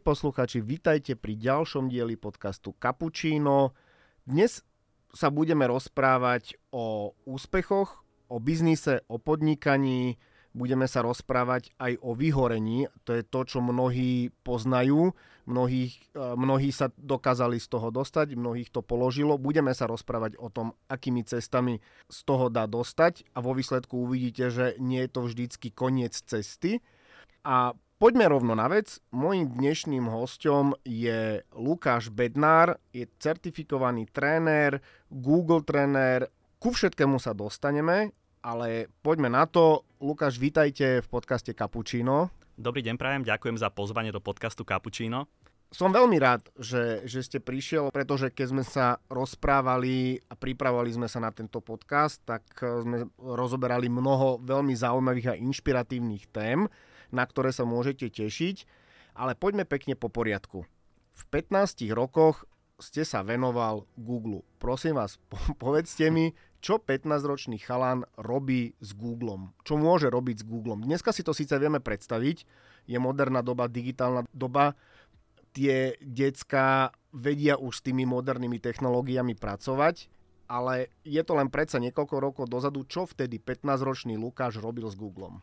Milí posluchači, vitajte pri ďalšom dieli podcastu Cappuccino. Dnes sa budeme rozprávať o úspechoch, o biznise, o podnikaní, budeme sa rozprávať aj o vyhorení. To je to, čo mnohí poznajú, mnohých, e, mnohí sa dokázali z toho dostať, mnohých to položilo. Budeme sa rozprávať o tom, akými cestami z toho dá dostať a vo výsledku uvidíte, že nie je to vždycky koniec cesty. A Poďme rovno na vec. Mojím dnešným hostom je Lukáš Bednár, je certifikovaný tréner, Google tréner. Ku všetkému sa dostaneme, ale poďme na to. Lukáš, vítajte v podcaste Cappuccino. Dobrý deň, prajem, ďakujem za pozvanie do podcastu Cappuccino. Som veľmi rád, že, že ste prišiel, pretože keď sme sa rozprávali a pripravovali sme sa na tento podcast, tak sme rozoberali mnoho veľmi zaujímavých a inšpiratívnych tém na ktoré sa môžete tešiť, ale poďme pekne po poriadku. V 15 rokoch ste sa venoval Google. Prosím vás, povedzte mi, čo 15-ročný chalan robí s Googlem? Čo môže robiť s Googlem? Dneska si to síce vieme predstaviť, je moderná doba, digitálna doba, tie decka vedia už s tými modernými technológiami pracovať, ale je to len predsa niekoľko rokov dozadu, čo vtedy 15-ročný Lukáš robil s Googlem.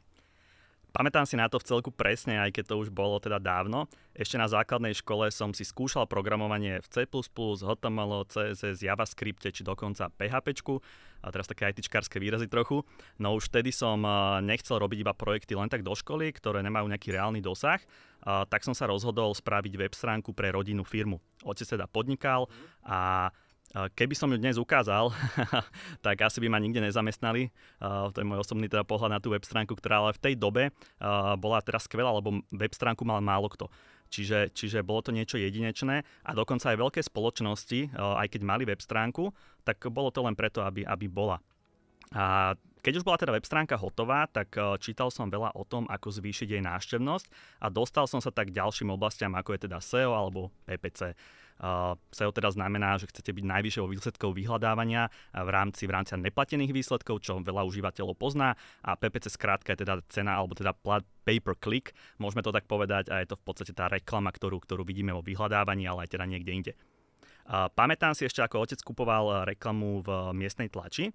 Pamätám si na to v celku presne, aj keď to už bolo teda dávno. Ešte na základnej škole som si skúšal programovanie v C++, HTML, CSS, JavaScript či dokonca PHP. A teraz také ITčkárske výrazy trochu. No už vtedy som nechcel robiť iba projekty len tak do školy, ktoré nemajú nejaký reálny dosah. tak som sa rozhodol spraviť web stránku pre rodinnú firmu. Otec teda podnikal a Keby som ju dnes ukázal, tak asi by ma nikde nezamestnali. To je môj osobný teda pohľad na tú web stránku, ktorá ale v tej dobe bola teraz skvelá, lebo web stránku mal málo kto. Čiže, čiže bolo to niečo jedinečné a dokonca aj veľké spoločnosti, aj keď mali web stránku, tak bolo to len preto, aby, aby bola. A keď už bola teda web stránka hotová, tak čítal som veľa o tom, ako zvýšiť jej návštevnosť a dostal som sa tak ďalším oblastiam, ako je teda SEO alebo PPC. Uh, SEO teda znamená, že chcete byť najvyššou výsledkou vyhľadávania v rámci, v rámci neplatených výsledkov, čo veľa užívateľov pozná a PPC skrátka je teda cena alebo teda plat pay per click, môžeme to tak povedať a je to v podstate tá reklama, ktorú, ktorú vidíme vo vyhľadávaní, ale aj teda niekde inde. Uh, pamätám si ešte, ako otec kupoval reklamu v miestnej tlači,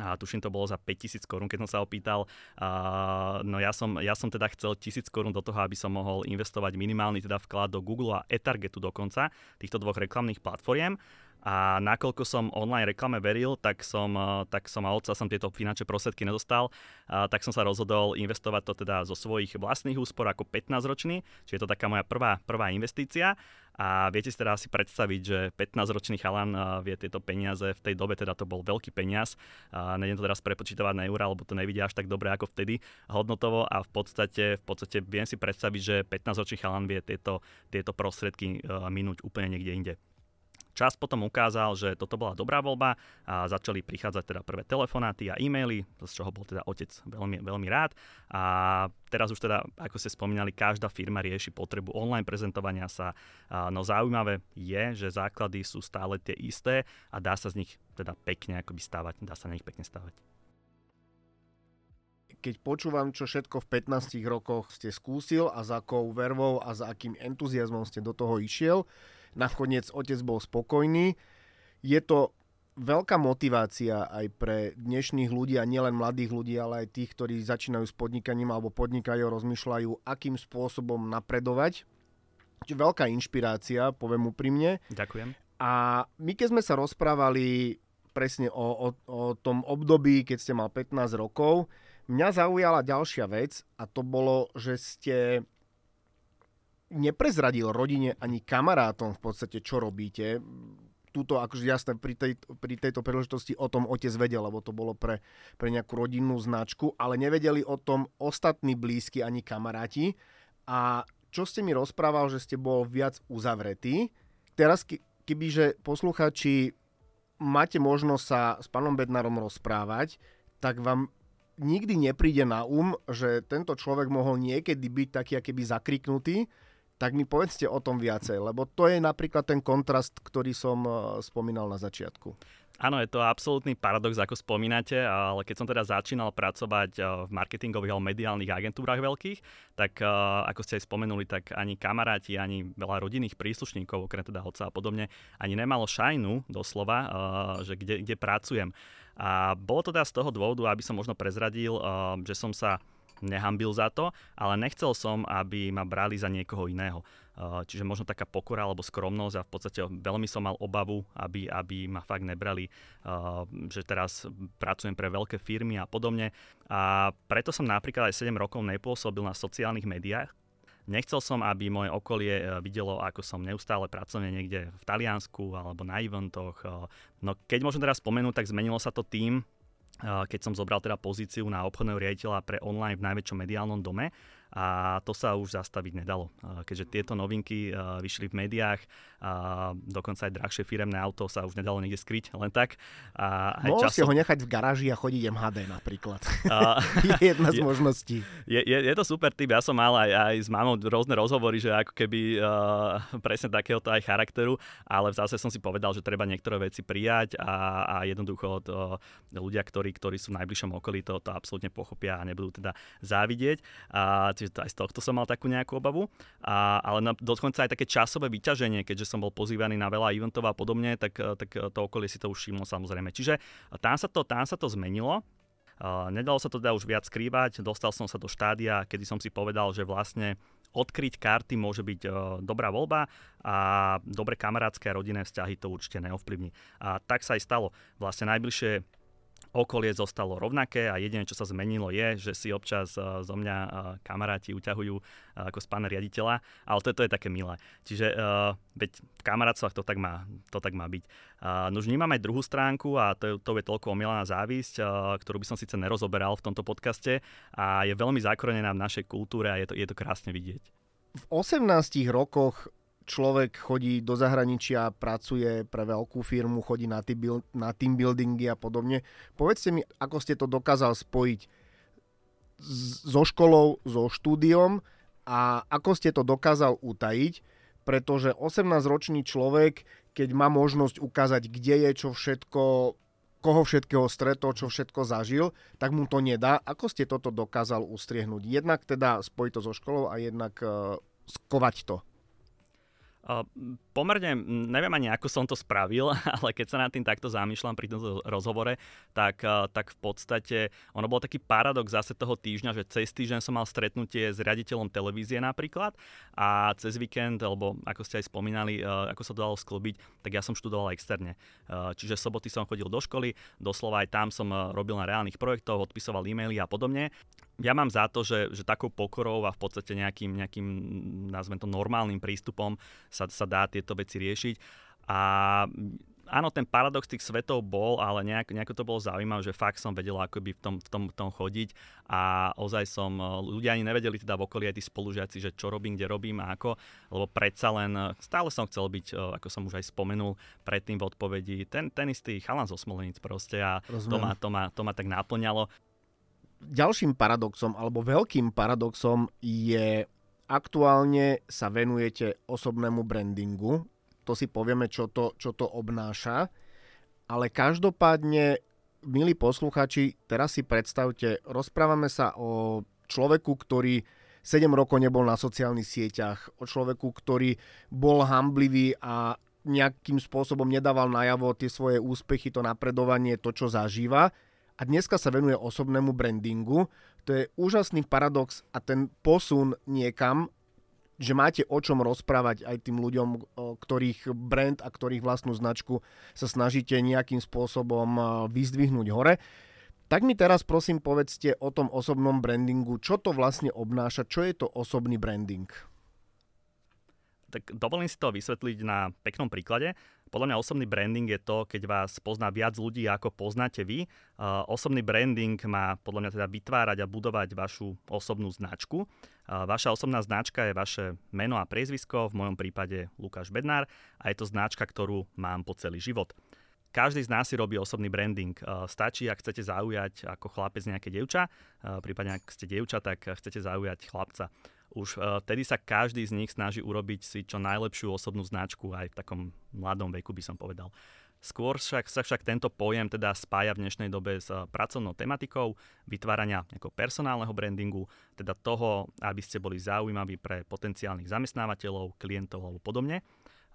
a tuším to bolo za 5000 korún, keď som sa opýtal. A, no ja som, ja som teda chcel 1000 korún do toho, aby som mohol investovať minimálny teda vklad do Google a eTargetu dokonca, týchto dvoch reklamných platformiem. A nakoľko som online reklame veril, tak som, tak som a otca som tieto finančné prostriedky nedostal, a tak som sa rozhodol investovať to teda zo svojich vlastných úspor ako 15-ročný, čiže je to taká moja prvá, prvá investícia. A viete si teda asi predstaviť, že 15-ročný chalan vie tieto peniaze, v tej dobe teda to bol veľký peniaz, a nejdem to teraz prepočítavať na eurá, lebo to nevidia až tak dobre ako vtedy hodnotovo a v podstate, v podstate viem si predstaviť, že 15-ročný chalan vie tieto, tieto prostriedky minúť úplne niekde inde. Čas potom ukázal, že toto bola dobrá voľba a začali prichádzať teda prvé telefonáty a e-maily, z čoho bol teda otec veľmi, veľmi rád. A teraz už teda, ako ste spomínali, každá firma rieši potrebu online prezentovania sa. No zaujímavé je, že základy sú stále tie isté a dá sa z nich teda pekne akoby stávať, dá sa na nich pekne stávať keď počúvam, čo všetko v 15 rokoch ste skúsil a za akou vervou a za akým entuziasmom ste do toho išiel, nakoniec otec bol spokojný. Je to veľká motivácia aj pre dnešných ľudí a nielen mladých ľudí, ale aj tých, ktorí začínajú s podnikaním alebo podnikajú, rozmýšľajú, akým spôsobom napredovať. Čiže veľká inšpirácia, poviem úprimne. Ďakujem. A my keď sme sa rozprávali presne o, o, o tom období, keď ste mal 15 rokov, mňa zaujala ďalšia vec a to bolo, že ste neprezradil rodine ani kamarátom v podstate, čo robíte. Tuto akože jasné, pri, tej, pri tejto príležitosti o tom otec vedel, lebo to bolo pre, pre nejakú rodinnú značku, ale nevedeli o tom ostatní blízky ani kamaráti. A čo ste mi rozprával, že ste bol viac uzavretý. Teraz, kebyže posluchači máte možnosť sa s pánom Bednárom rozprávať, tak vám nikdy nepríde na um, že tento človek mohol niekedy byť taký keby zakriknutý, tak mi povedzte o tom viacej, lebo to je napríklad ten kontrast, ktorý som e, spomínal na začiatku. Áno, je to absolútny paradox, ako spomínate, ale keď som teda začínal pracovať e, v marketingových alebo mediálnych agentúrach veľkých, tak e, ako ste aj spomenuli, tak ani kamaráti, ani veľa rodinných príslušníkov, okrem teda otca a podobne, ani nemalo šajnu doslova, že kde, kde pracujem. A bolo to teda z toho dôvodu, aby som možno prezradil, že som sa nehambil za to, ale nechcel som, aby ma brali za niekoho iného. Uh, čiže možno taká pokora alebo skromnosť a v podstate veľmi som mal obavu, aby, aby ma fakt nebrali, uh, že teraz pracujem pre veľké firmy a podobne. A preto som napríklad aj 7 rokov nepôsobil na sociálnych médiách, Nechcel som, aby moje okolie uh, videlo, ako som neustále pracovne niekde v Taliansku alebo na eventoch. No keď môžem teraz spomenúť, tak zmenilo sa to tým, keď som zobral teda pozíciu na obchodného riaditeľa pre online v najväčšom mediálnom dome a to sa už zastaviť nedalo, keďže tieto novinky vyšli v médiách, a dokonca aj drahšie firemné auto sa už nedalo niekde skryť len tak. A aj Mohol časom... si ho nechať v garáži a chodiť MHD napríklad. A... je jedna z možností. Je, je, je to super typ, ja som mal aj, aj s mamou rôzne rozhovory, že ako keby uh, presne takéhoto aj charakteru, ale zase som si povedal, že treba niektoré veci prijať a, a jednoducho to, ľudia, ktorí, ktorí sú v najbližšom okolí, to, to absolútne pochopia a nebudú teda závidieť. A, čiže aj z tohto som mal takú nejakú obavu. A, ale na, dokonca aj také časové vyťaženie, keďže som bol pozývaný na veľa eventov a podobne, tak, tak to okolie si to už všimlo samozrejme. Čiže tam sa to, tam sa to zmenilo. Nedalo sa to teda už viac skrývať, dostal som sa do štádia, kedy som si povedal, že vlastne odkryť karty môže byť dobrá voľba a dobre kamarátske a rodinné vzťahy to určite neovplyvní. A tak sa aj stalo. Vlastne najbližšie okolie zostalo rovnaké a jediné, čo sa zmenilo je, že si občas uh, zo mňa uh, kamaráti uťahujú uh, ako z pána riaditeľa, ale to, to je také milé. Čiže uh, veď v kamarátstvách to tak má, to tak má byť. Uh, no už vnímam aj druhú stránku a to, to je toľko omielaná závisť, uh, ktorú by som síce nerozoberal v tomto podcaste a je veľmi zakorenená v našej kultúre a je to, je to krásne vidieť. V 18 rokoch človek chodí do zahraničia, pracuje pre veľkú firmu, chodí na, team, na team buildingy a podobne. Povedzte mi, ako ste to dokázal spojiť so školou, so štúdiom a ako ste to dokázal utajiť, pretože 18-ročný človek, keď má možnosť ukázať, kde je, čo všetko, koho všetkého stretol, čo všetko zažil, tak mu to nedá. Ako ste toto dokázal ustriehnúť? Jednak teda spojiť to so školou a jednak uh, skovať to. Pomerne, neviem ani ako som to spravil, ale keď sa nad tým takto zamýšľam pri tomto rozhovore, tak, tak v podstate ono bol taký paradox zase toho týždňa, že cez týždeň som mal stretnutie s riaditeľom televízie napríklad a cez víkend, alebo ako ste aj spomínali, ako sa to dalo sklobiť, tak ja som študoval externe. Čiže soboty som chodil do školy, doslova aj tam som robil na reálnych projektoch, odpisoval e-maily a podobne ja mám za to, že, že takou pokorou a v podstate nejakým, nejakým nazvem to normálnym prístupom sa, sa dá tieto veci riešiť. A áno, ten paradox tých svetov bol, ale nejak, nejako to bolo zaujímavé, že fakt som vedel akoby v tom, v tom, v tom chodiť. A ozaj som, ľudia ani nevedeli teda v okolí aj tí spolužiaci, že čo robím, kde robím a ako, lebo predsa len stále som chcel byť, ako som už aj spomenul predtým v odpovedi, ten, ten istý chalan zo Smolenic proste a to ma, to, ma, to ma tak naplňalo ďalším paradoxom alebo veľkým paradoxom je aktuálne sa venujete osobnému brandingu. To si povieme, čo to, čo to obnáša. Ale každopádne, milí posluchači, teraz si predstavte, rozprávame sa o človeku, ktorý 7 rokov nebol na sociálnych sieťach, o človeku, ktorý bol hamblivý a nejakým spôsobom nedával najavo tie svoje úspechy, to napredovanie, to, čo zažíva a dneska sa venuje osobnému brandingu. To je úžasný paradox a ten posun niekam, že máte o čom rozprávať aj tým ľuďom, ktorých brand a ktorých vlastnú značku sa snažíte nejakým spôsobom vyzdvihnúť hore. Tak mi teraz prosím povedzte o tom osobnom brandingu, čo to vlastne obnáša, čo je to osobný branding? Tak dovolím si to vysvetliť na peknom príklade. Podľa mňa osobný branding je to, keď vás pozná viac ľudí, ako poznáte vy. Uh, osobný branding má podľa mňa teda vytvárať a budovať vašu osobnú značku. Uh, vaša osobná značka je vaše meno a priezvisko, v mojom prípade Lukáš Bednár a je to značka, ktorú mám po celý život. Každý z nás si robí osobný branding. Stačí, ak chcete zaujať ako chlapec nejaké dievča, prípadne ak ste dievča, tak chcete zaujať chlapca. Už tedy sa každý z nich snaží urobiť si čo najlepšiu osobnú značku aj v takom mladom veku by som povedal. Skôr však, sa však tento pojem teda spája v dnešnej dobe s pracovnou tematikou vytvárania nejakého personálneho brandingu, teda toho, aby ste boli zaujímaví pre potenciálnych zamestnávateľov, klientov alebo podobne.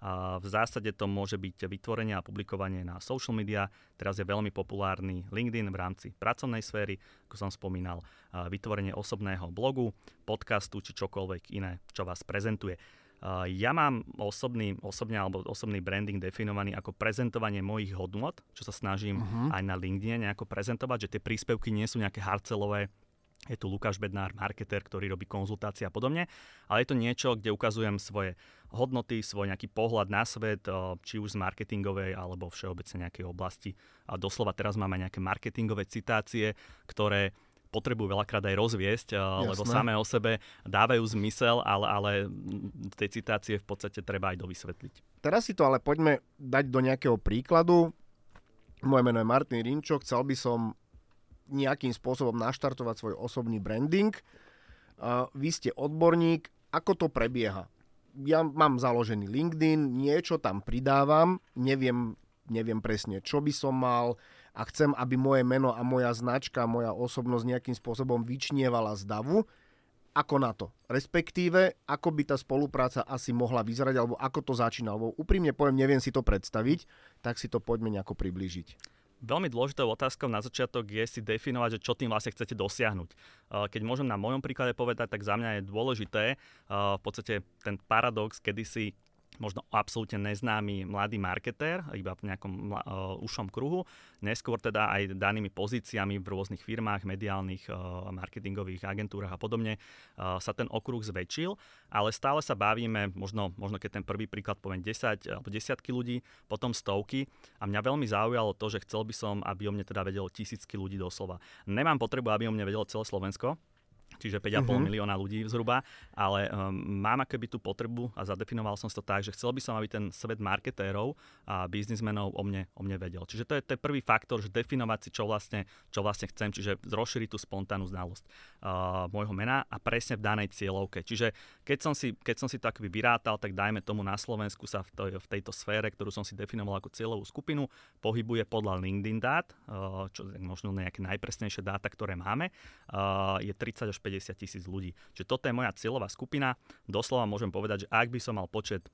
A v zásade to môže byť vytvorenie a publikovanie na social media. Teraz je veľmi populárny LinkedIn v rámci pracovnej sféry, ako som spomínal, vytvorenie osobného blogu, podcastu či čokoľvek iné, čo vás prezentuje. Ja mám osobný, osobne alebo osobný branding definovaný ako prezentovanie mojich hodnot, čo sa snažím uh-huh. aj na LinkedIn nejako prezentovať, že tie príspevky nie sú nejaké harcelové, je tu Lukáš Bednár, marketer, ktorý robí konzultácie a podobne, ale je to niečo, kde ukazujem svoje hodnoty, svoj nejaký pohľad na svet, či už z marketingovej alebo všeobecne nejakej oblasti. A doslova teraz máme nejaké marketingové citácie, ktoré potrebujú veľakrát aj rozviesť, Jasné. lebo samé o sebe dávajú zmysel, ale, ale tej citácie v podstate treba aj dovysvetliť. Teraz si to ale poďme dať do nejakého príkladu. Moje meno je Martin Rinčo, chcel by som nejakým spôsobom naštartovať svoj osobný branding. Vy ste odborník, ako to prebieha? Ja mám založený LinkedIn, niečo tam pridávam, neviem, neviem presne, čo by som mal, a chcem, aby moje meno a moja značka, moja osobnosť nejakým spôsobom vyčnievala z davu, ako na to? Respektíve, ako by tá spolupráca asi mohla vyzerať, alebo ako to začína? Lebo úprimne poviem, neviem si to predstaviť, tak si to poďme nejako priblížiť. Veľmi dôležitou otázkou na začiatok je si definovať, že čo tým vlastne chcete dosiahnuť. Keď môžem na mojom príklade povedať, tak za mňa je dôležité v podstate ten paradox, kedy si možno absolútne neznámy mladý marketér, iba v nejakom uh, ušom kruhu, neskôr teda aj danými pozíciami v rôznych firmách, mediálnych, uh, marketingových agentúrach a podobne uh, sa ten okruh zväčšil, ale stále sa bavíme, možno, možno keď ten prvý príklad poviem 10 alebo desiatky ľudí, potom stovky a mňa veľmi zaujalo to, že chcel by som, aby o mne teda vedelo tisícky ľudí doslova. Nemám potrebu, aby o mne vedelo celé Slovensko, čiže 5,5 uh-huh. Mhm. milióna ľudí zhruba, ale um, mám akoby tú potrebu a zadefinoval som to tak, že chcel by som, aby ten svet marketérov a biznismenov o mne, o mne vedel. Čiže to je, to je prvý faktor, že definovať si, čo vlastne, čo vlastne chcem, čiže rozšíriť tú spontánnu znalosť uh, môjho mena a presne v danej cieľovke. Čiže keď som si, keď som si to akoby vyrátal, tak dajme tomu na Slovensku sa v, to, v tejto sfére, ktorú som si definoval ako cieľovú skupinu, pohybuje podľa LinkedIn dát, uh, čo je možno nejaké najpresnejšie dáta, ktoré máme, uh, je 30 až 50 50 tisíc ľudí. Čiže toto je moja cieľová skupina. Doslova môžem povedať, že ak by som mal počet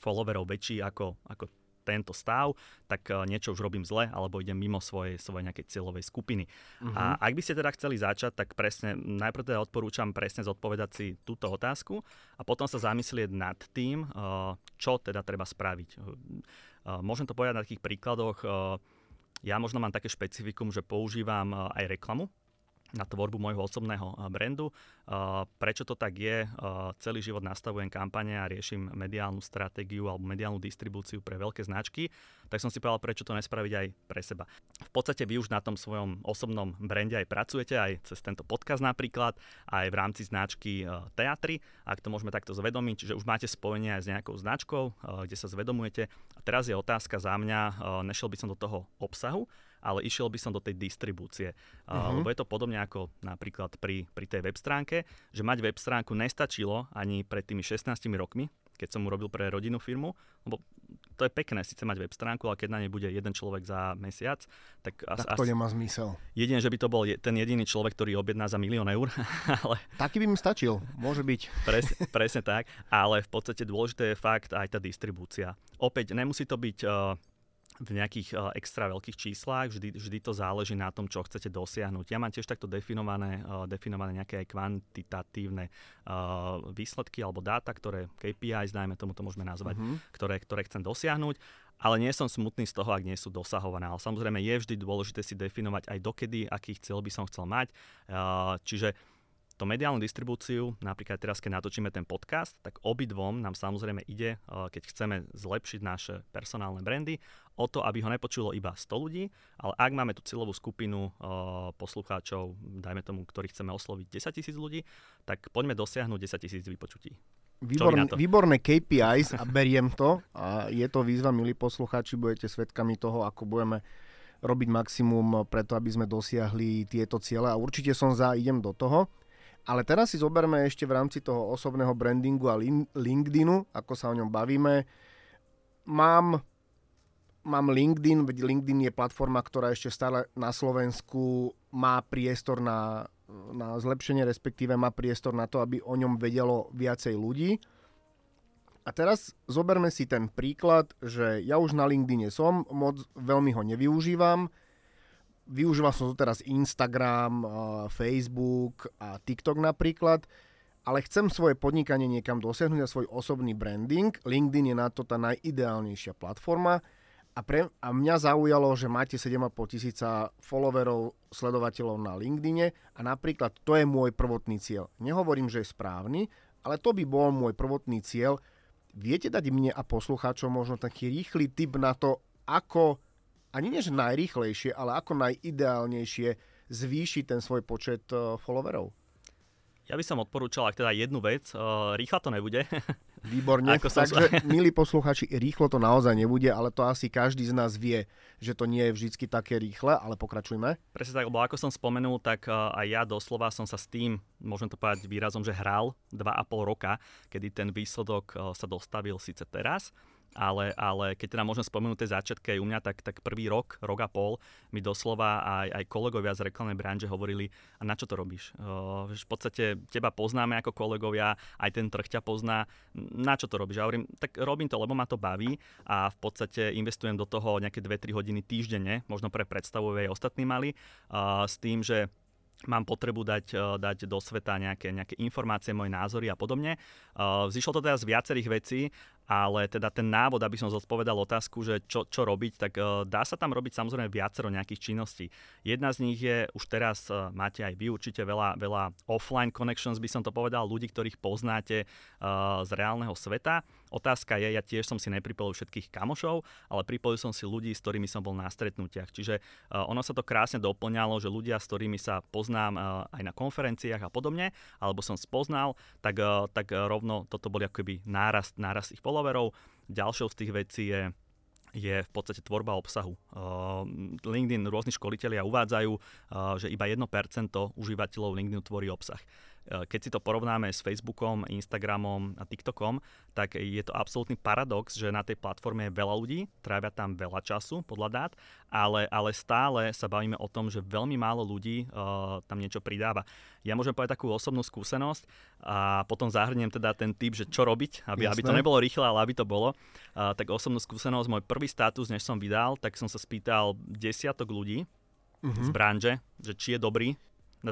followerov väčší ako, ako tento stav, tak uh, niečo už robím zle, alebo idem mimo svojej, svojej nejakej cieľovej skupiny. Uh-huh. A ak by ste teda chceli začať, tak presne, najprv teda odporúčam presne zodpovedať si túto otázku a potom sa zamyslieť nad tým, uh, čo teda treba spraviť. Uh, môžem to povedať na takých príkladoch. Ja možno mám také špecifikum, že používam aj reklamu na tvorbu môjho osobného brandu. Prečo to tak je? Celý život nastavujem kampane a riešim mediálnu stratégiu alebo mediálnu distribúciu pre veľké značky, tak som si povedal, prečo to nespraviť aj pre seba. V podstate vy už na tom svojom osobnom brande aj pracujete, aj cez tento podcast napríklad, aj v rámci značky Teatry, ak to môžeme takto zvedomiť, čiže už máte spojenie aj s nejakou značkou, kde sa zvedomujete. A teraz je otázka za mňa, nešiel by som do toho obsahu, ale išiel by som do tej distribúcie. Uh-huh. Lebo je to podobne ako napríklad pri, pri tej web stránke, že mať web stránku nestačilo ani pred tými 16 rokmi, keď som urobil pre rodinnú firmu, lebo to je pekné síce mať web stránku, ale keď na nej bude jeden človek za mesiac, tak... As, tak to as, nemá zmysel. Jedine, že by to bol ten jediný človek, ktorý objedná za milión eur. ale... Taký by mi stačil, môže byť. Pres, presne tak, ale v podstate dôležité je fakt aj tá distribúcia. Opäť, nemusí to byť uh, v nejakých uh, extra veľkých číslach, vždy, vždy to záleží na tom, čo chcete dosiahnuť. Ja mám tiež takto definované, uh, definované nejaké aj kvantitatívne uh, výsledky alebo dáta, ktoré KPIs, dajme tomu to môžeme nazvať, uh-huh. ktoré, ktoré chcem dosiahnuť ale nie som smutný z toho, ak nie sú dosahované. Ale samozrejme je vždy dôležité si definovať aj dokedy, akých cieľ by som chcel mať. Čiže to mediálnu distribúciu, napríklad teraz, keď natočíme ten podcast, tak obidvom nám samozrejme ide, keď chceme zlepšiť naše personálne brandy, o to, aby ho nepočulo iba 100 ľudí, ale ak máme tú cieľovú skupinu uh, poslucháčov, dajme tomu, ktorých chceme osloviť 10 tisíc ľudí, tak poďme dosiahnuť 10 tisíc vypočutí. Výborné, výborné KPIs a beriem to. A je to výzva, milí poslucháči, budete svedkami toho, ako budeme robiť maximum preto, aby sme dosiahli tieto ciele a určite som za, idem do toho. Ale teraz si zoberme ešte v rámci toho osobného brandingu a LinkedInu, ako sa o ňom bavíme. Mám, mám LinkedIn, veď LinkedIn je platforma, ktorá ešte stále na Slovensku má priestor na, na zlepšenie, respektíve má priestor na to, aby o ňom vedelo viacej ľudí. A teraz zoberme si ten príklad, že ja už na LinkedIne som, moc veľmi ho nevyužívam, využíval som tu teraz Instagram, Facebook a TikTok napríklad, ale chcem svoje podnikanie niekam dosiahnuť a svoj osobný branding. LinkedIn je na to tá najideálnejšia platforma a, pre, a mňa zaujalo, že máte 7,5 tisíca followerov, sledovateľov na LinkedIne a napríklad to je môj prvotný cieľ. Nehovorím, že je správny, ale to by bol môj prvotný cieľ. Viete dať mne a poslucháčom možno taký rýchly tip na to, ako ani nie že najrýchlejšie, ale ako najideálnejšie zvýšiť ten svoj počet uh, followerov? Ja by som odporúčal, ak teda jednu vec, uh, rýchlo to nebude. Výborne, Ako som takže milí posluchači, rýchlo to naozaj nebude, ale to asi každý z nás vie, že to nie je vždy také rýchle, ale pokračujme. Presne tak, lebo ako som spomenul, tak uh, aj ja doslova som sa s tým, môžem to povedať výrazom, že hral 2,5 roka, kedy ten výsledok uh, sa dostavil síce teraz, ale, ale keď teda môžem spomenúť tie začiatky aj u mňa, tak, tak prvý rok, rok a pol mi doslova aj, aj kolegovia z reklamnej branže hovorili, a na čo to robíš? Uh, v podstate teba poznáme ako kolegovia, aj ten trh ťa pozná, na čo to robíš? Ja hovorím, tak robím to, lebo ma to baví a v podstate investujem do toho nejaké 2-3 hodiny týždenne, možno pre predstavu aj ostatní mali, uh, s tým, že mám potrebu dať, dať do sveta nejaké, nejaké informácie, moje názory a podobne. Vzýšlo to teda z viacerých vecí ale teda ten návod, aby som zodpovedal otázku, že čo, čo robiť, tak uh, dá sa tam robiť samozrejme viacero nejakých činností. Jedna z nich je, už teraz uh, máte aj vy určite veľa, veľa offline connections, by som to povedal, ľudí, ktorých poznáte uh, z reálneho sveta. Otázka je, ja tiež som si nepripojil všetkých kamošov, ale pripojil som si ľudí, s ktorými som bol na stretnutiach. Čiže uh, ono sa to krásne doplňalo, že ľudia, s ktorými sa poznám uh, aj na konferenciách a podobne, alebo som spoznal, tak, uh, tak rovno toto boli akoby nárast, nárast ich followerov. Ďalšou z tých vecí je je v podstate tvorba obsahu. Uh, LinkedIn, rôzni školitelia uvádzajú, uh, že iba 1% užívateľov LinkedInu tvorí obsah. Eh, keď si to porovnáme s Facebookom, Instagramom a TikTokom, tak je to absolútny paradox, že na tej platforme je veľa ľudí, trávia tam veľa času podľa dát, ale, ale stále sa bavíme o tom, že veľmi málo ľudí uh, tam niečo pridáva. Ja môžem povedať takú osobnú skúsenosť a potom zahrniem teda ten typ, že čo robiť, aby, aby to nebolo rýchle, ale aby to bolo. Uh, tak osobnú skúsenosť, môj prvý status, než som vydal, tak som sa spýtal desiatok ľudí, uh-huh. z branže, že či je dobrý,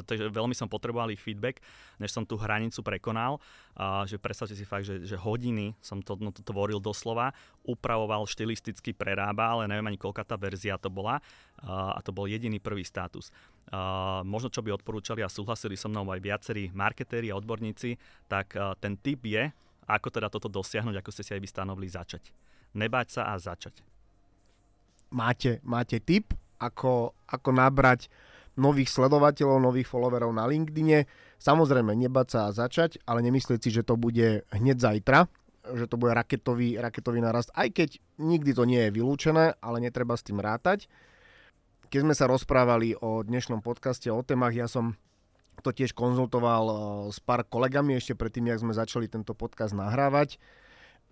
takže veľmi som potreboval ich feedback, než som tú hranicu prekonal. A, že predstavte si fakt, že, že hodiny som to, no, to tvoril doslova, upravoval štilisticky prerába, ale neviem ani koľka tá verzia to bola. A, a to bol jediný prvý status. A, možno čo by odporúčali a súhlasili so mnou aj viacerí marketéri a odborníci, tak a, ten tip je, ako teda toto dosiahnuť, ako ste si aj vystanovili, začať. Nebáť sa a začať. Máte, máte tip, ako, ako nabrať nových sledovateľov, nových followerov na LinkedIne. Samozrejme, nebať sa a začať, ale nemyslieť si, že to bude hneď zajtra, že to bude raketový, raketový narast, aj keď nikdy to nie je vylúčené, ale netreba s tým rátať. Keď sme sa rozprávali o dnešnom podcaste, o témach, ja som to tiež konzultoval eh, s pár kolegami ešte predtým, jak sme začali tento podcast nahrávať.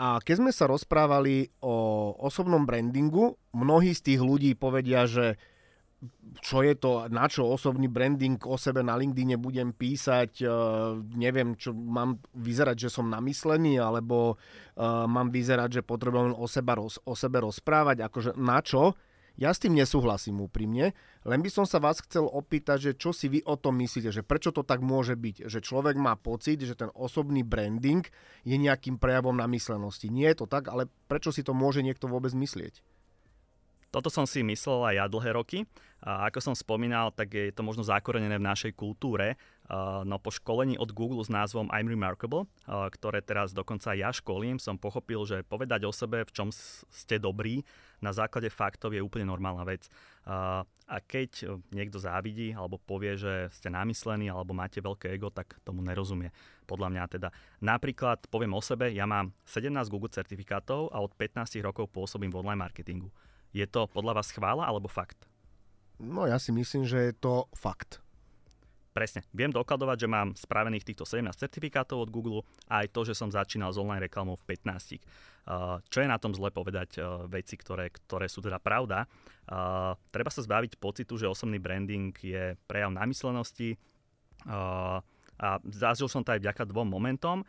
A keď sme sa rozprávali o osobnom brandingu, mnohí z tých ľudí povedia, že čo je to, na čo osobný branding o sebe na LinkedIne budem písať, uh, neviem, čo mám vyzerať, že som namyslený, alebo uh, mám vyzerať, že potrebujem o, seba o sebe rozprávať, akože na čo? Ja s tým nesúhlasím úprimne, len by som sa vás chcel opýtať, že čo si vy o tom myslíte, že prečo to tak môže byť, že človek má pocit, že ten osobný branding je nejakým prejavom namyslenosti. Nie je to tak, ale prečo si to môže niekto vôbec myslieť? Toto som si myslel aj ja dlhé roky. A ako som spomínal, tak je to možno zakorenené v našej kultúre. No po školení od Google s názvom I'm Remarkable, ktoré teraz dokonca ja školím, som pochopil, že povedať o sebe, v čom ste dobrí, na základe faktov je úplne normálna vec. A keď niekto závidí alebo povie, že ste namyslení alebo máte veľké ego, tak tomu nerozumie. Podľa mňa teda. Napríklad poviem o sebe, ja mám 17 Google certifikátov a od 15 rokov pôsobím v online marketingu. Je to podľa vás chvála alebo fakt? No ja si myslím, že je to fakt. presne, viem dokladovať, že mám spravených týchto 17 certifikátov od Google a aj to, že som začínal s online reklamou v 15. Uh, čo je na tom zle povedať veci, ktoré, ktoré sú teda pravda? Treba sa zbaviť pocitu, že osobný branding je prejav namyslenosti, a zažil som to aj vďaka dvom momentom.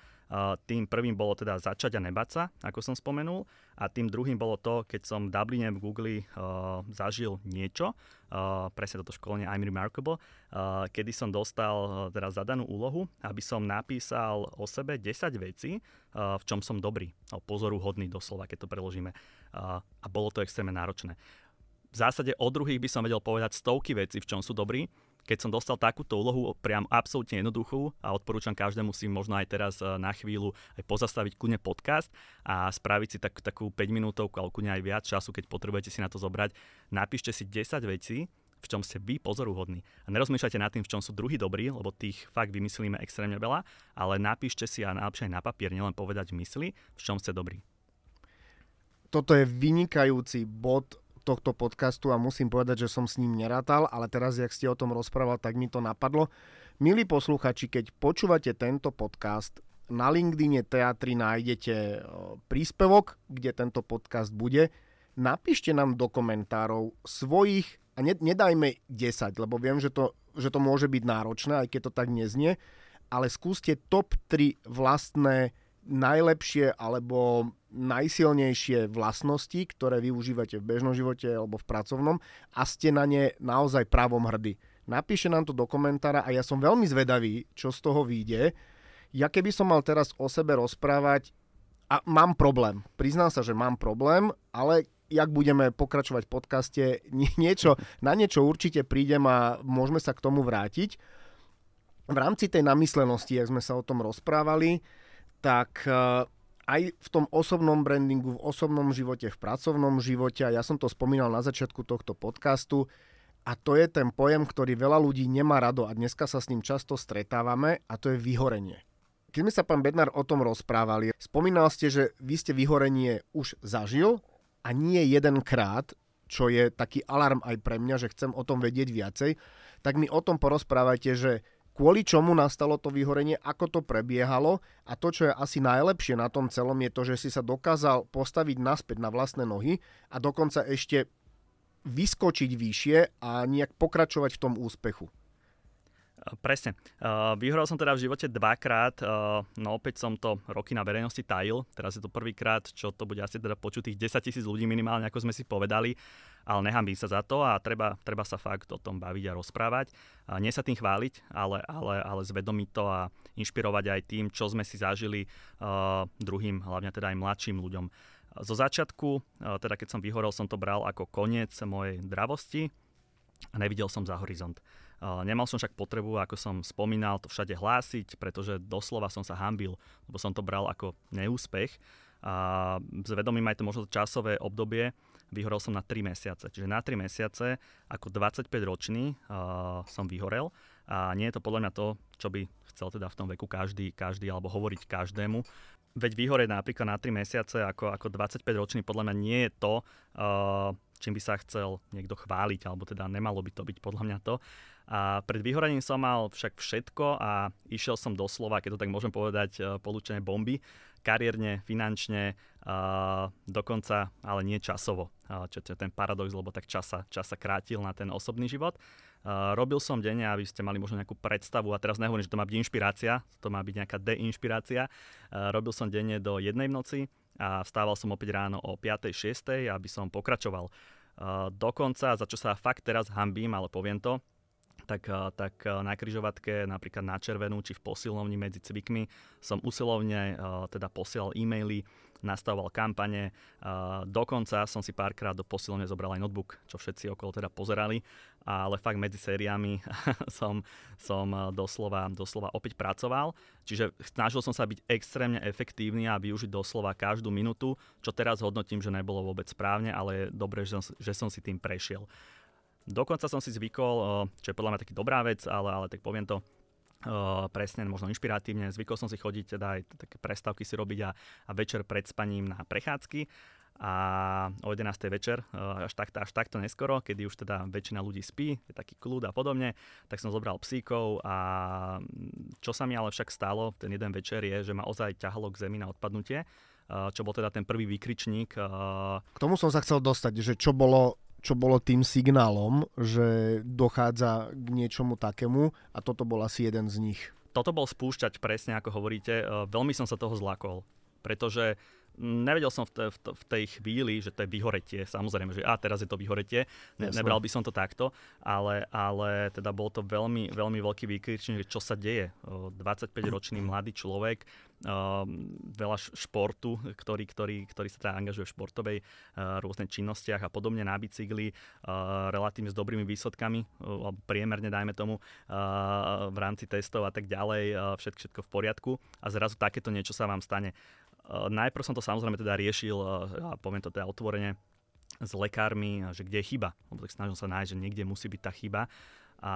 Tým prvým bolo teda začať a nebať sa, ako som spomenul. A tým druhým bolo to, keď som v Dubline v Google zažil niečo, uh, presne toto školenie I'm Remarkable, uh, kedy som dostal uh, teda zadanú úlohu, aby som napísal o sebe 10 vecí, v čom som dobrý. O pozoru hodný doslova, keď to preložíme. A bolo to extrémne náročné. V zásade o druhých by som vedel povedať stovky vecí, v čom sú dobrí, keď som dostal takúto úlohu, priam absolútne jednoduchú a odporúčam každému si možno aj teraz e, na chvíľu aj pozastaviť kune podcast a spraviť si tak, takú 5 minútovku, ale kune aj viac času, keď potrebujete si na to zobrať. Napíšte si 10 vecí, v čom ste vy pozoruhodní. A nerozmýšľajte nad tým, v čom sú druhí dobrí, lebo tých fakt vymyslíme extrémne veľa, ale napíšte si a napíšte aj na papier, nielen povedať v mysli, v čom ste dobrí. Toto je vynikajúci bod tohto podcastu a musím povedať, že som s ním nerátal, ale teraz, jak ste o tom rozprával, tak mi to napadlo. Milí posluchači, keď počúvate tento podcast, na LinkedIne Teatry nájdete e, príspevok, kde tento podcast bude. Napíšte nám do komentárov svojich, a ne, nedajme 10, lebo viem, že to, že to môže byť náročné, aj keď to tak neznie, ale skúste top 3 vlastné najlepšie alebo najsilnejšie vlastnosti, ktoré využívate v bežnom živote alebo v pracovnom a ste na ne naozaj právom hrdí. Napíšte nám to do komentára a ja som veľmi zvedavý, čo z toho vyjde. Ja keby som mal teraz o sebe rozprávať a mám problém. Priznám sa, že mám problém, ale jak budeme pokračovať v podcaste, niečo, na niečo určite prídem a môžeme sa k tomu vrátiť. V rámci tej namyslenosti, ak sme sa o tom rozprávali, tak eh, aj v tom osobnom brandingu, v osobnom živote, v pracovnom živote, a ja som to spomínal na začiatku tohto podcastu, a to je ten pojem, ktorý veľa ľudí nemá rado a dneska sa s ním často stretávame a to je vyhorenie. Keď sme sa pán Bednar o tom rozprávali, spomínal ste, že vy ste vyhorenie už zažil a nie jedenkrát, čo je taký alarm aj pre mňa, že chcem o tom vedieť viacej, tak mi o tom porozprávajte, že kvôli čomu nastalo to vyhorenie, ako to prebiehalo a to, čo je asi najlepšie na tom celom, je to, že si sa dokázal postaviť naspäť na vlastné nohy a dokonca ešte vyskočiť vyššie a nejak pokračovať v tom úspechu. Presne. Uh, vyhral som teda v živote dvakrát, uh, no opäť som to roky na verejnosti tajil, teraz je to prvýkrát, čo to bude asi teda počuť tých 10 tisíc ľudí minimálne, ako sme si povedali, ale nehambím sa za to a treba, treba sa fakt o tom baviť a rozprávať. Uh, nie sa tým chváliť, ale, ale, ale zvedomiť to a inšpirovať aj tým, čo sme si zažili uh, druhým, hlavne teda aj mladším ľuďom. Zo začiatku, uh, teda keď som vyhorel, som to bral ako koniec mojej dravosti a nevidel som za horizont. Nemal som však potrebu, ako som spomínal, to všade hlásiť, pretože doslova som sa hambil, lebo som to bral ako neúspech. A zvedomím aj to možno časové obdobie, vyhorel som na 3 mesiace. Čiže na 3 mesiace ako 25 ročný uh, som vyhorel a nie je to podľa mňa to, čo by chcel teda v tom veku každý, každý alebo hovoriť každému. Veď vyhorieť napríklad na 3 mesiace ako, ako 25 ročný podľa mňa nie je to, uh, čím by sa chcel niekto chváliť, alebo teda nemalo by to byť podľa mňa to. A pred vyhorením som mal však všetko a išiel som doslova, keď to tak môžem povedať, e, polúčené bomby, kariérne, finančne, uh, dokonca, ale nie časovo, uh, čo je ten paradox, lebo tak čas sa, čas sa krátil na ten osobný život. Robil som denne, aby ste mali možno nejakú predstavu, a teraz nehovorím, že to má byť inšpirácia, to má byť nejaká deinšpirácia. Uh, robil som denne do jednej v noci a vstával som opäť ráno o 5. 6. aby som pokračoval. Uh, dokonca, za čo sa fakt teraz hambím, ale poviem to, tak, tak na kryžovatke, napríklad na červenú či v posilovni medzi cvikmi som usilovne teda posielal e-maily, nastavoval kampane, dokonca som si párkrát do posilovne zobral aj notebook, čo všetci okolo teda pozerali, ale fakt medzi sériami som, som doslova, doslova opäť pracoval, čiže snažil som sa byť extrémne efektívny a využiť doslova každú minútu, čo teraz hodnotím, že nebolo vôbec správne, ale je dobré, že som, že som si tým prešiel. Dokonca som si zvykol, čo je podľa mňa taký dobrá vec, ale, ale tak poviem to, Uh, presne, možno inšpiratívne. Zvykol som si chodiť, teda aj také prestávky si robiť a, a večer pred spaním na prechádzky. A o 11. večer, až, tak, až takto neskoro, kedy už teda väčšina ľudí spí, je taký kľud a podobne, tak som zobral psíkov a čo sa mi ale však stalo ten jeden večer je, že ma ozaj ťahalo k zemi na odpadnutie, čo bol teda ten prvý výkričník. K tomu som sa chcel dostať, že čo bolo čo bolo tým signálom, že dochádza k niečomu takému a toto bol asi jeden z nich. Toto bol spúšťať presne, ako hovoríte. Veľmi som sa toho zlakol, pretože nevedel som v, te, v, v tej chvíli, že to je vyhoretie. Samozrejme, že a teraz je to vyhoretie. Ne, nebral by som to takto, ale, ale teda bol to veľmi, veľmi veľký výkričník, čo sa deje. 25-ročný mladý človek, veľa športu, ktorý, ktorý, ktorý sa teda angažuje v športovej rôznych činnostiach a podobne na bicykli, relatívne s dobrými výsledkami, alebo priemerne dajme tomu, v rámci testov a tak ďalej, všetko, všetko v poriadku a zrazu takéto niečo sa vám stane. Eh, najprv som to samozrejme teda riešil, eh, a poviem to teda otvorene, s lekármi, že kde je chyba. Lebo tak snažil sa nájsť, že niekde musí byť tá chyba. A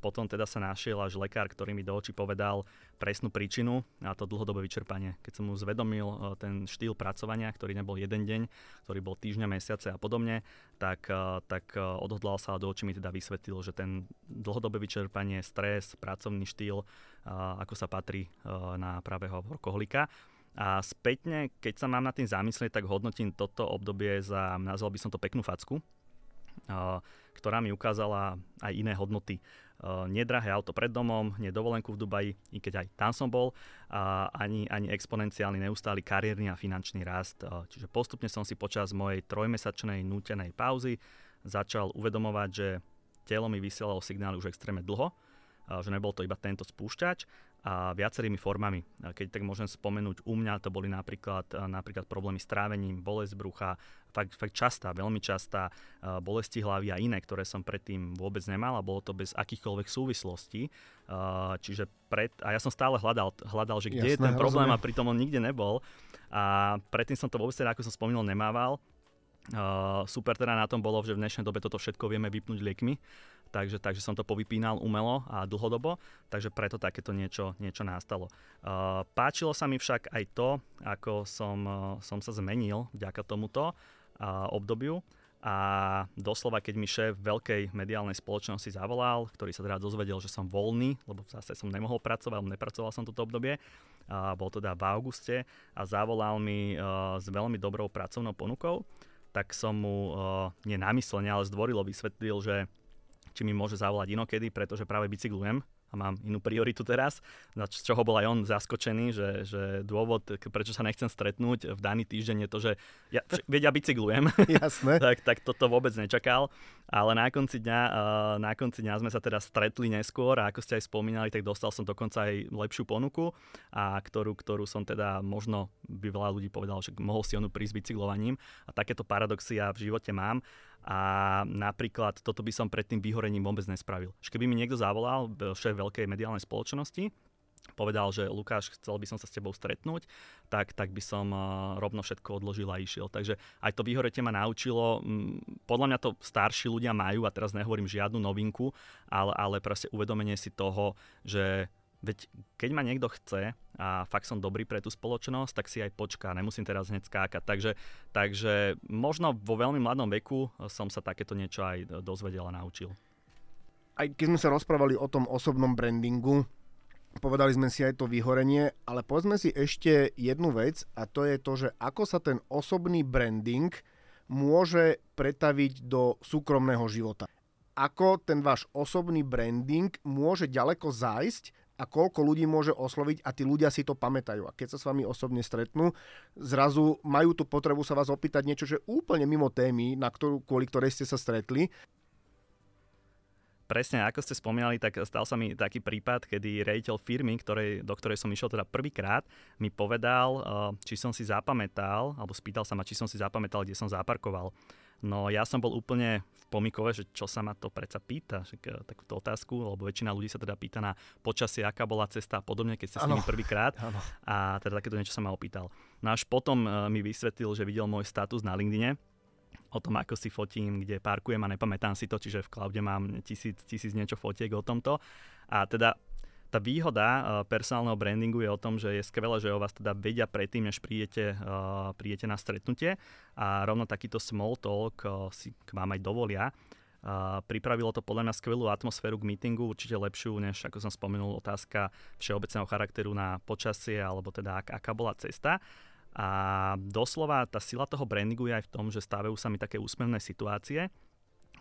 potom teda sa našiel až lekár, ktorý mi do očí povedal presnú príčinu a to dlhodobé vyčerpanie. Keď som mu zvedomil eh, ten štýl pracovania, ktorý nebol jeden deň, ktorý bol týždňa, mesiace a podobne, tak, tak odhodlal sa a do očí mi teda vysvetlil, že ten dlhodobé vyčerpanie, stres, pracovný štýl, ako sa patrí na pravého workoholika. A spätne, keď sa mám na tým zamyslieť, tak hodnotím toto obdobie za, nazval by som to peknú facku, ktorá mi ukázala aj iné hodnoty. Nedrahé auto pred domom, nedovolenku v Dubaji, i keď aj tam som bol, ani, ani exponenciálny neustály kariérny a finančný rast. Čiže postupne som si počas mojej trojmesačnej nútenej pauzy začal uvedomovať, že telo mi vysielalo signály už extrémne dlho, že nebol to iba tento spúšťač a viacerými formami. Keď tak môžem spomenúť, u mňa to boli napríklad, napríklad problémy s trávením, bolesť brucha, fakt, fakt častá, veľmi častá, bolesti hlavy a iné, ktoré som predtým vôbec nemal a bolo to bez akýchkoľvek súvislostí. Čiže pred, a ja som stále hľadal, hľadal že kde Jasné, je ten problém rozumiem. a pritom on nikde nebol. A predtým som to vôbec teda, ako som spomínal, nemával. Uh, super teda na tom bolo, že v dnešnej dobe toto všetko vieme vypnúť liekmi, takže, takže som to povypínal umelo a dlhodobo, takže preto takéto niečo, niečo nastalo. Uh, páčilo sa mi však aj to, ako som, uh, som sa zmenil vďaka tomuto uh, obdobiu a doslova, keď mi šéf veľkej mediálnej spoločnosti zavolal, ktorý sa teda dozvedel, že som voľný, lebo zase som nemohol pracovať, nepracoval som toto obdobie, uh, bol teda v auguste a zavolal mi uh, s veľmi dobrou pracovnou ponukou, tak som mu uh, nie námyslne, ale zdvorilo vysvetlil, že či mi môže zavolať inokedy, pretože práve bicyklujem a mám inú prioritu teraz, z čoho bol aj on zaskočený, že, že dôvod, prečo sa nechcem stretnúť v daný týždeň je to, že ja, veď ja bicyklujem, Jasné. tak, tak toto vôbec nečakal, ale na konci, dňa, na konci dňa sme sa teda stretli neskôr a ako ste aj spomínali, tak dostal som dokonca aj lepšiu ponuku, a ktorú, ktorú som teda možno by veľa ľudí povedal, že mohol si onu prísť bicyklovaním. A takéto paradoxy ja v živote mám a napríklad toto by som pred tým vyhorením vôbec nespravil. Keby mi niekto zavolal, šéf veľkej mediálnej spoločnosti, povedal, že Lukáš, chcel by som sa s tebou stretnúť, tak, tak by som uh, rovno všetko odložil a išiel. Takže aj to vyhoretie ma naučilo, podľa mňa to starší ľudia majú, a teraz nehovorím žiadnu novinku, ale, ale proste uvedomenie si toho, že Veď keď ma niekto chce a fakt som dobrý pre tú spoločnosť, tak si aj počká, nemusím teraz hneď skákať. Takže, takže možno vo veľmi mladom veku som sa takéto niečo aj dozvedel a naučil. Aj keď sme sa rozprávali o tom osobnom brandingu, povedali sme si aj to vyhorenie, ale povedzme si ešte jednu vec a to je to, že ako sa ten osobný branding môže pretaviť do súkromného života. Ako ten váš osobný branding môže ďaleko zájsť a koľko ľudí môže osloviť a tí ľudia si to pamätajú. A keď sa s vami osobne stretnú, zrazu majú tú potrebu sa vás opýtať niečo, že úplne mimo témy, na ktorú, kvôli ktorej ste sa stretli. Presne, ako ste spomínali, tak stal sa mi taký prípad, kedy rejiteľ firmy, ktorej, do ktorej som išiel teda prvýkrát, mi povedal, či som si zapamätal, alebo spýtal sa ma, či som si zapamätal, kde som zaparkoval. No ja som bol úplne v pomikove, že čo sa ma to predsa pýta, že takúto otázku, lebo väčšina ľudí sa teda pýta na počasie, aká bola cesta a podobne, keď ste s nimi prvýkrát. A teda takéto niečo sa ma opýtal. No až potom uh, mi vysvetlil, že videl môj status na LinkedIne, o tom, ako si fotím, kde parkujem a nepamätám si to, čiže v cloude mám tisíc, tisíc niečo fotiek o tomto. A teda tá výhoda uh, personálneho brandingu je o tom, že je skvelé, že o vás teda vedia predtým, než prídete, uh, prídete na stretnutie a rovno takýto small talk uh, si k vám aj dovolia. Uh, pripravilo to podľa mňa skvelú atmosféru k meetingu, určite lepšiu, než ako som spomenul, otázka všeobecného charakteru na počasie, alebo teda ak, aká bola cesta. A doslova tá sila toho brandingu je aj v tom, že stávajú sa mi také úsmevné situácie,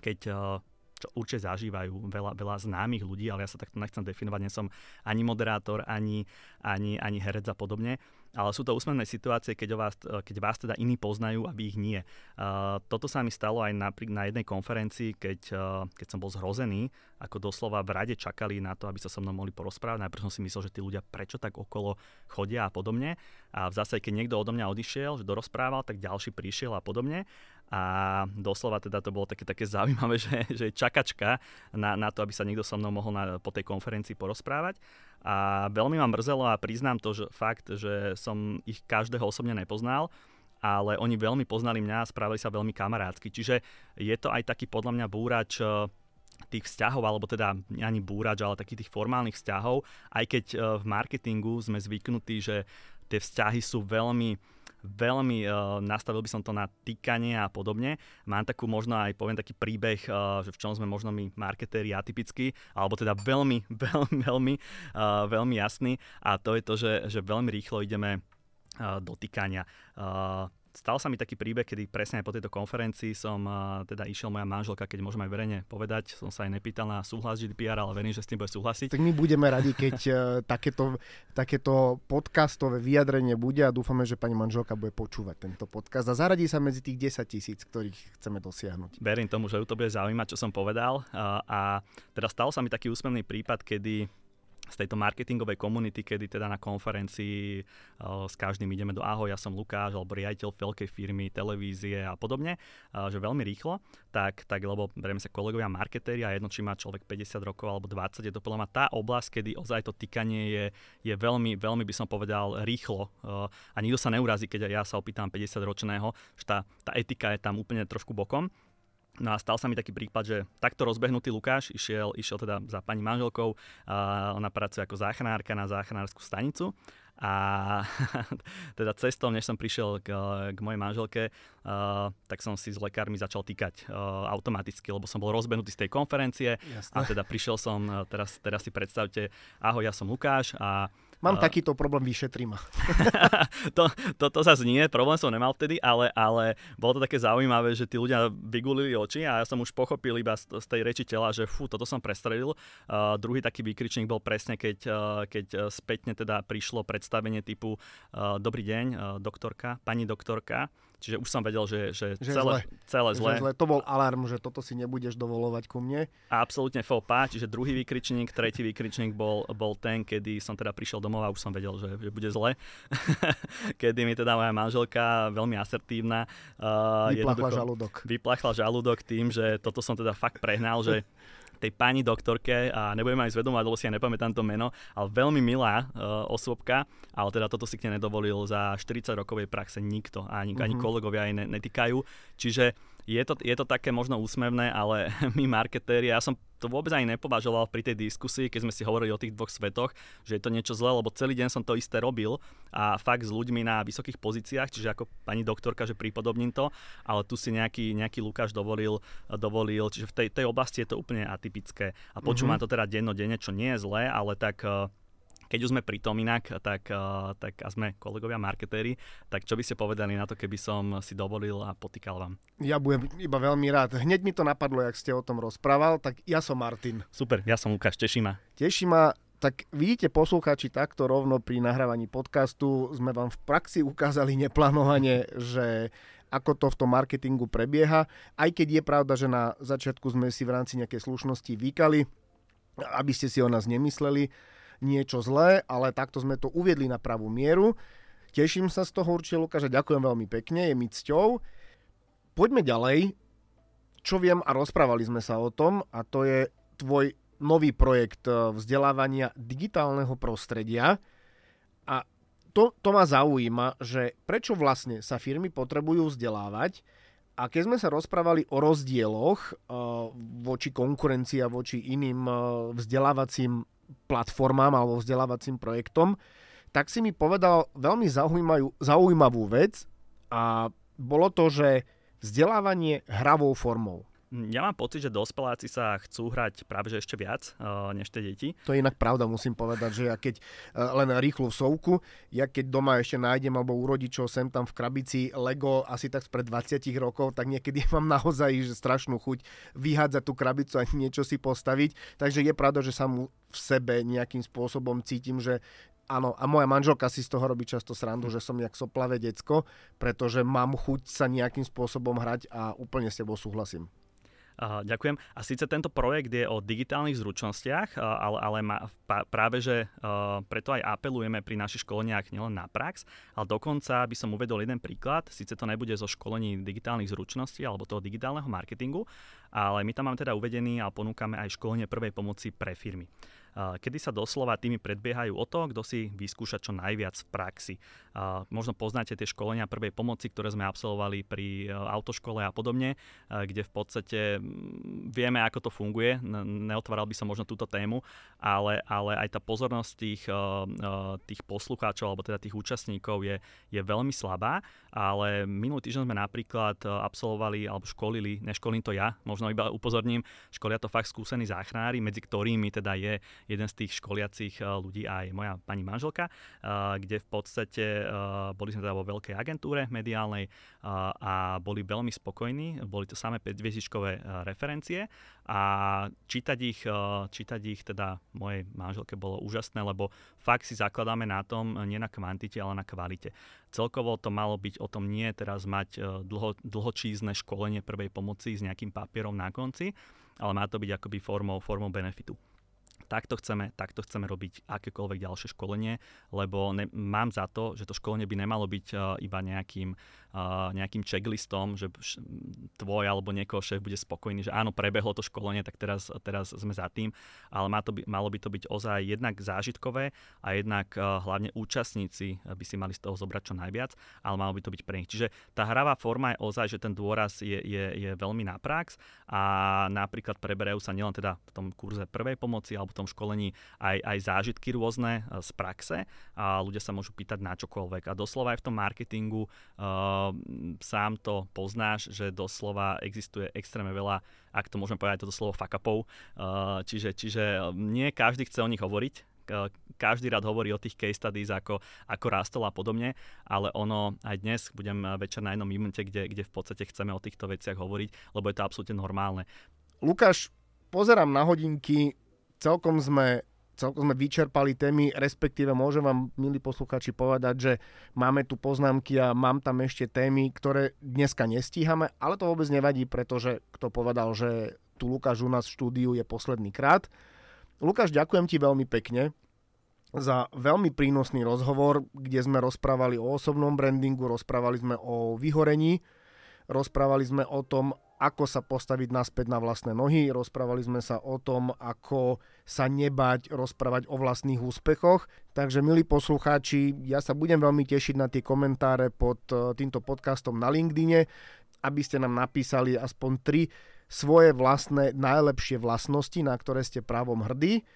keď uh, čo určite zažívajú veľa, veľa známych ľudí, ale ja sa takto nechcem definovať, nie som ani moderátor, ani, ani, ani herec a podobne ale sú to úsmevné situácie, keď, vás, keď vás teda iní poznajú a vy ich nie. Uh, toto sa mi stalo aj na, na jednej konferencii, keď, uh, keď som bol zhrozený, ako doslova v rade čakali na to, aby sa so mnou mohli porozprávať. Najprv som si myslel, že tí ľudia prečo tak okolo chodia a podobne. A v zásade, keď niekto odo mňa odišiel, že dorozprával, tak ďalší prišiel a podobne. A doslova teda to bolo také, také zaujímavé, že, že čakačka na, na to, aby sa niekto so mnou mohol na, po tej konferencii porozprávať. A veľmi ma mrzelo a priznám to, že fakt, že som ich každého osobne nepoznal, ale oni veľmi poznali mňa a spravili sa veľmi kamarádsky. Čiže je to aj taký podľa mňa búrač eh, tých vzťahov, alebo teda ani búrač, ale takých tých formálnych vzťahov, aj keď eh, v marketingu sme zvyknutí, že tie vzťahy sú veľmi veľmi uh, nastavil by som to na týkanie a podobne. Mám takú možno aj poviem taký príbeh, uh, že v čom sme možno my marketéri atypickí, alebo teda veľmi, veľmi, veľmi, uh, veľmi jasný a to je to, že, že veľmi rýchlo ideme uh, do týkania. Uh, Stal sa mi taký príbeh, kedy presne aj po tejto konferencii som teda išiel moja manželka, keď môžem aj verejne povedať, som sa aj nepýtal na súhlas GDPR, ale verím, že s tým bude súhlasiť. Tak my budeme radi, keď uh, takéto, takéto podcastové vyjadrenie bude a dúfame, že pani manželka bude počúvať tento podcast a zaradí sa medzi tých 10 tisíc, ktorých chceme dosiahnuť. Verím tomu, že ju to bude zaujímať, čo som povedal uh, a teda stal sa mi taký úsmevný prípad, kedy z tejto marketingovej komunity, kedy teda na konferencii uh, s každým ideme do ahoj, ja som Lukáš, alebo riaditeľ veľkej firmy, televízie a podobne, uh, že veľmi rýchlo, tak, tak lebo berieme sa kolegovia marketéri a jedno, či má človek 50 rokov alebo 20, je to podľa mňa tá oblasť, kedy ozaj to týkanie je, je veľmi, veľmi by som povedal rýchlo uh, a nikto sa neurazí, keď ja sa opýtam 50 ročného, že tá, tá etika je tam úplne trošku bokom. No a stal sa mi taký prípad, že takto rozbehnutý Lukáš išiel, išiel teda za pani manželkou, a ona pracuje ako záchranárka na záchranárskú stanicu a teda cestou, než som prišiel k, k mojej manželke, uh, tak som si s lekármi začal týkať uh, automaticky, lebo som bol rozbenutý z tej konferencie Jasne. a teda prišiel som, teraz, teraz si predstavte, ahoj, ja som Lukáš a Mám uh, takýto problém, vyšetri ma. to, to, to zase nie, problém som nemal vtedy, ale, ale bolo to také zaujímavé, že tí ľudia vygulili oči a ja som už pochopil iba z, z tej reči tela, že fú, toto som prestrelil. Uh, druhý taký výkričník bol presne, keď, uh, keď spätne teda prišlo predstavenie typu uh, Dobrý deň, uh, doktorka, pani doktorka, Čiže už som vedel, že, že, že celé, zle. celé zle. Že zle. To bol alarm, že toto si nebudeš dovolovať ku mne. A absolútne pas, čiže druhý výkričník, tretí výkričník bol, bol ten, kedy som teda prišiel domov a už som vedel, že, že bude zle. kedy mi teda moja manželka, veľmi asertívna, uh, vyplachla žalúdok. Vyplachla žalúdok tým, že toto som teda fakt prehnal, že tej pani doktorke a nebudem aj zvedomovať, lebo si ja nepamätám to meno, ale veľmi milá uh, osôbka, ale teda toto si k nedovolil za 40 rokovej praxe nikto, ani, mm-hmm. ani mhm. kolegovia aj netýkajú. Čiže je to, je to také možno úsmevné, ale my marketéri, ja som to vôbec ani nepovažoval pri tej diskusii, keď sme si hovorili o tých dvoch svetoch, že je to niečo zlé, lebo celý deň som to isté robil a fakt s ľuďmi na vysokých pozíciách, čiže ako pani doktorka, že prípodobním to, ale tu si nejaký, nejaký Lukáš dovolil, dovolil, čiže v tej, tej oblasti je to úplne atypické. A počúvam mm-hmm. to teda dennodenne, čo nie je zlé, ale tak eh, keď už sme pri tom inak, tak, uh, tak a sme kolegovia marketéri, tak čo by ste povedali na to, keby som si dovolil a potýkal vám? Ja budem iba veľmi rád. Hneď mi to napadlo, jak ste o tom rozprával, tak ja som Martin. Super, ja som Lukáš, teší ma. Teší ma, tak vidíte poslucháči takto rovno pri nahrávaní podcastu sme vám v praxi ukázali neplánovane, že ako to v tom marketingu prebieha. Aj keď je pravda, že na začiatku sme si v rámci nejakej slušnosti vykali, aby ste si o nás nemysleli, niečo zlé, ale takto sme to uviedli na pravú mieru. Teším sa z toho určite, Lukáš, ďakujem veľmi pekne, je mi cťou. Poďme ďalej. Čo viem a rozprávali sme sa o tom a to je tvoj nový projekt eh, vzdelávania digitálneho prostredia. A to, to ma zaujíma, že prečo vlastne sa firmy potrebujú vzdelávať a keď sme sa rozprávali o rozdieloch uh, voči konkurencii a voči iným uh, vzdelávacím platformám alebo vzdelávacím projektom, tak si mi povedal veľmi zaujímavú vec a bolo to, že vzdelávanie hravou formou. Ja mám pocit, že dospeláci sa chcú hrať práve že ešte viac uh, než tie deti. To je inak pravda, musím povedať, že ja keď uh, len rýchlu sovku, ja keď doma ešte nájdem alebo u rodičov sem tam v krabici Lego asi tak spred 20 rokov, tak niekedy mám naozaj že strašnú chuť vyhádzať tú krabicu a niečo si postaviť. Takže je pravda, že sa mu v sebe nejakým spôsobom cítim, že Áno, a moja manželka si z toho robí často srandu, že som jak soplavé decko, pretože mám chuť sa nejakým spôsobom hrať a úplne s tebou súhlasím. Ďakujem. A síce tento projekt je o digitálnych zručnostiach, ale, ale má, práve, že preto aj apelujeme pri našich školeniach nielen na prax, ale dokonca by som uvedol jeden príklad. Síce to nebude zo školení digitálnych zručností alebo toho digitálneho marketingu, ale my tam máme teda uvedený a ponúkame aj školenie prvej pomoci pre firmy kedy sa doslova tými predbiehajú o to, kto si vyskúša čo najviac v praxi. Možno poznáte tie školenia prvej pomoci, ktoré sme absolvovali pri e, autoškole a podobne, e, kde v podstate vieme, ako to funguje. Neotváral by som možno túto tému, ale, ale aj tá pozornosť tých, e, tých poslucháčov alebo teda tých účastníkov je, je veľmi slabá, ale minulý týždeň sme napríklad absolvovali alebo školili, neškolím to ja, možno iba upozorním, školia to fakt skúsení záchranári, medzi ktorými teda je jeden z tých školiacich ľudí aj moja pani manželka, kde v podstate boli sme teda vo veľkej agentúre mediálnej a boli veľmi spokojní. Boli to samé 5 referencie a čítať ich, čítať ich teda mojej manželke bolo úžasné, lebo fakt si zakladáme na tom, nie na kvantite, ale na kvalite. Celkovo to malo byť o tom nie teraz mať dlho, dlhočízne školenie prvej pomoci s nejakým papierom na konci, ale má to byť akoby formou, formou benefitu takto chceme, takto chceme robiť akékoľvek ďalšie školenie, lebo ne, mám za to, že to školenie by nemalo byť uh, iba nejakým nejakým checklistom, že tvoj alebo niekoho šéf bude spokojný, že áno, prebehlo to školenie, tak teraz, teraz sme za tým, ale má to by, malo by to byť ozaj jednak zážitkové a jednak hlavne účastníci by si mali z toho zobrať čo najviac, ale malo by to byť pre nich. Čiže tá hravá forma je ozaj, že ten dôraz je, je, je veľmi na prax a napríklad preberajú sa nielen teda v tom kurze prvej pomoci alebo v tom školení aj, aj zážitky rôzne z praxe a ľudia sa môžu pýtať na čokoľvek. A doslova aj v tom marketingu uh, sám to poznáš, že doslova existuje extrémne veľa, ak to môžeme povedať toto slovo fuck-upov, uh, čiže, čiže nie každý chce o nich hovoriť, každý rád hovorí o tých case studies, ako, ako rástol a podobne, ale ono aj dnes budem večer na jednom momente, kde, kde v podstate chceme o týchto veciach hovoriť, lebo je to absolútne normálne. Lukáš, pozerám na hodinky, celkom sme celkom sme vyčerpali témy, respektíve môžem vám, milí posluchači, povedať, že máme tu poznámky a mám tam ešte témy, ktoré dneska nestíhame, ale to vôbec nevadí, pretože kto povedal, že tu Lukáš u nás v štúdiu je posledný krát. Lukáš, ďakujem ti veľmi pekne za veľmi prínosný rozhovor, kde sme rozprávali o osobnom brandingu, rozprávali sme o vyhorení, rozprávali sme o tom, ako sa postaviť naspäť na vlastné nohy. Rozprávali sme sa o tom, ako sa nebať rozprávať o vlastných úspechoch. Takže milí poslucháči, ja sa budem veľmi tešiť na tie komentáre pod e, týmto podcastom na LinkedIne, aby ste nám napísali aspoň tri svoje vlastné najlepšie vlastnosti, na ktoré ste právom hrdí.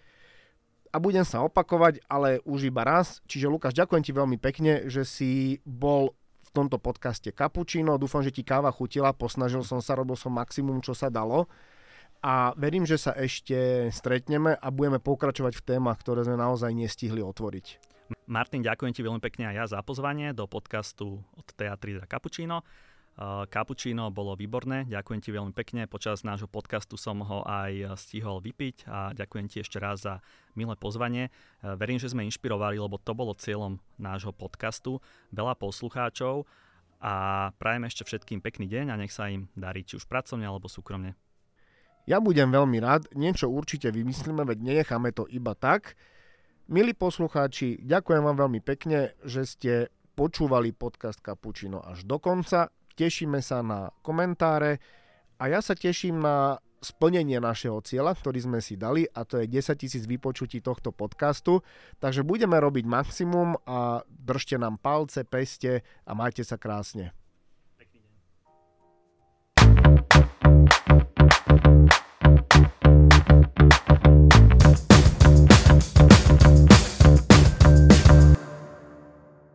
A budem sa opakovať, ale už iba raz. Čiže Lukáš, ďakujem ti veľmi pekne, že si bol tomto podcaste Cappuccino. Dúfam, že ti káva chutila, posnažil som sa, robil som maximum, čo sa dalo. A verím, že sa ešte stretneme a budeme pokračovať v témach, ktoré sme naozaj nestihli otvoriť. Martin, ďakujem ti veľmi pekne aj ja za pozvanie do podcastu od Teatry za Cappuccino. Cappuccino bolo výborné, ďakujem ti veľmi pekne. Počas nášho podcastu som ho aj stihol vypiť a ďakujem ti ešte raz za milé pozvanie. Verím, že sme inšpirovali, lebo to bolo cieľom nášho podcastu. Veľa poslucháčov a prajem ešte všetkým pekný deň a nech sa im darí či už pracovne alebo súkromne. Ja budem veľmi rád, niečo určite vymyslíme, veď nenecháme to iba tak. Milí poslucháči, ďakujem vám veľmi pekne, že ste počúvali podcast Cappuccino až do konca tešíme sa na komentáre a ja sa teším na splnenie našeho cieľa, ktorý sme si dali a to je 10 tisíc vypočutí tohto podcastu. Takže budeme robiť maximum a držte nám palce, peste a majte sa krásne.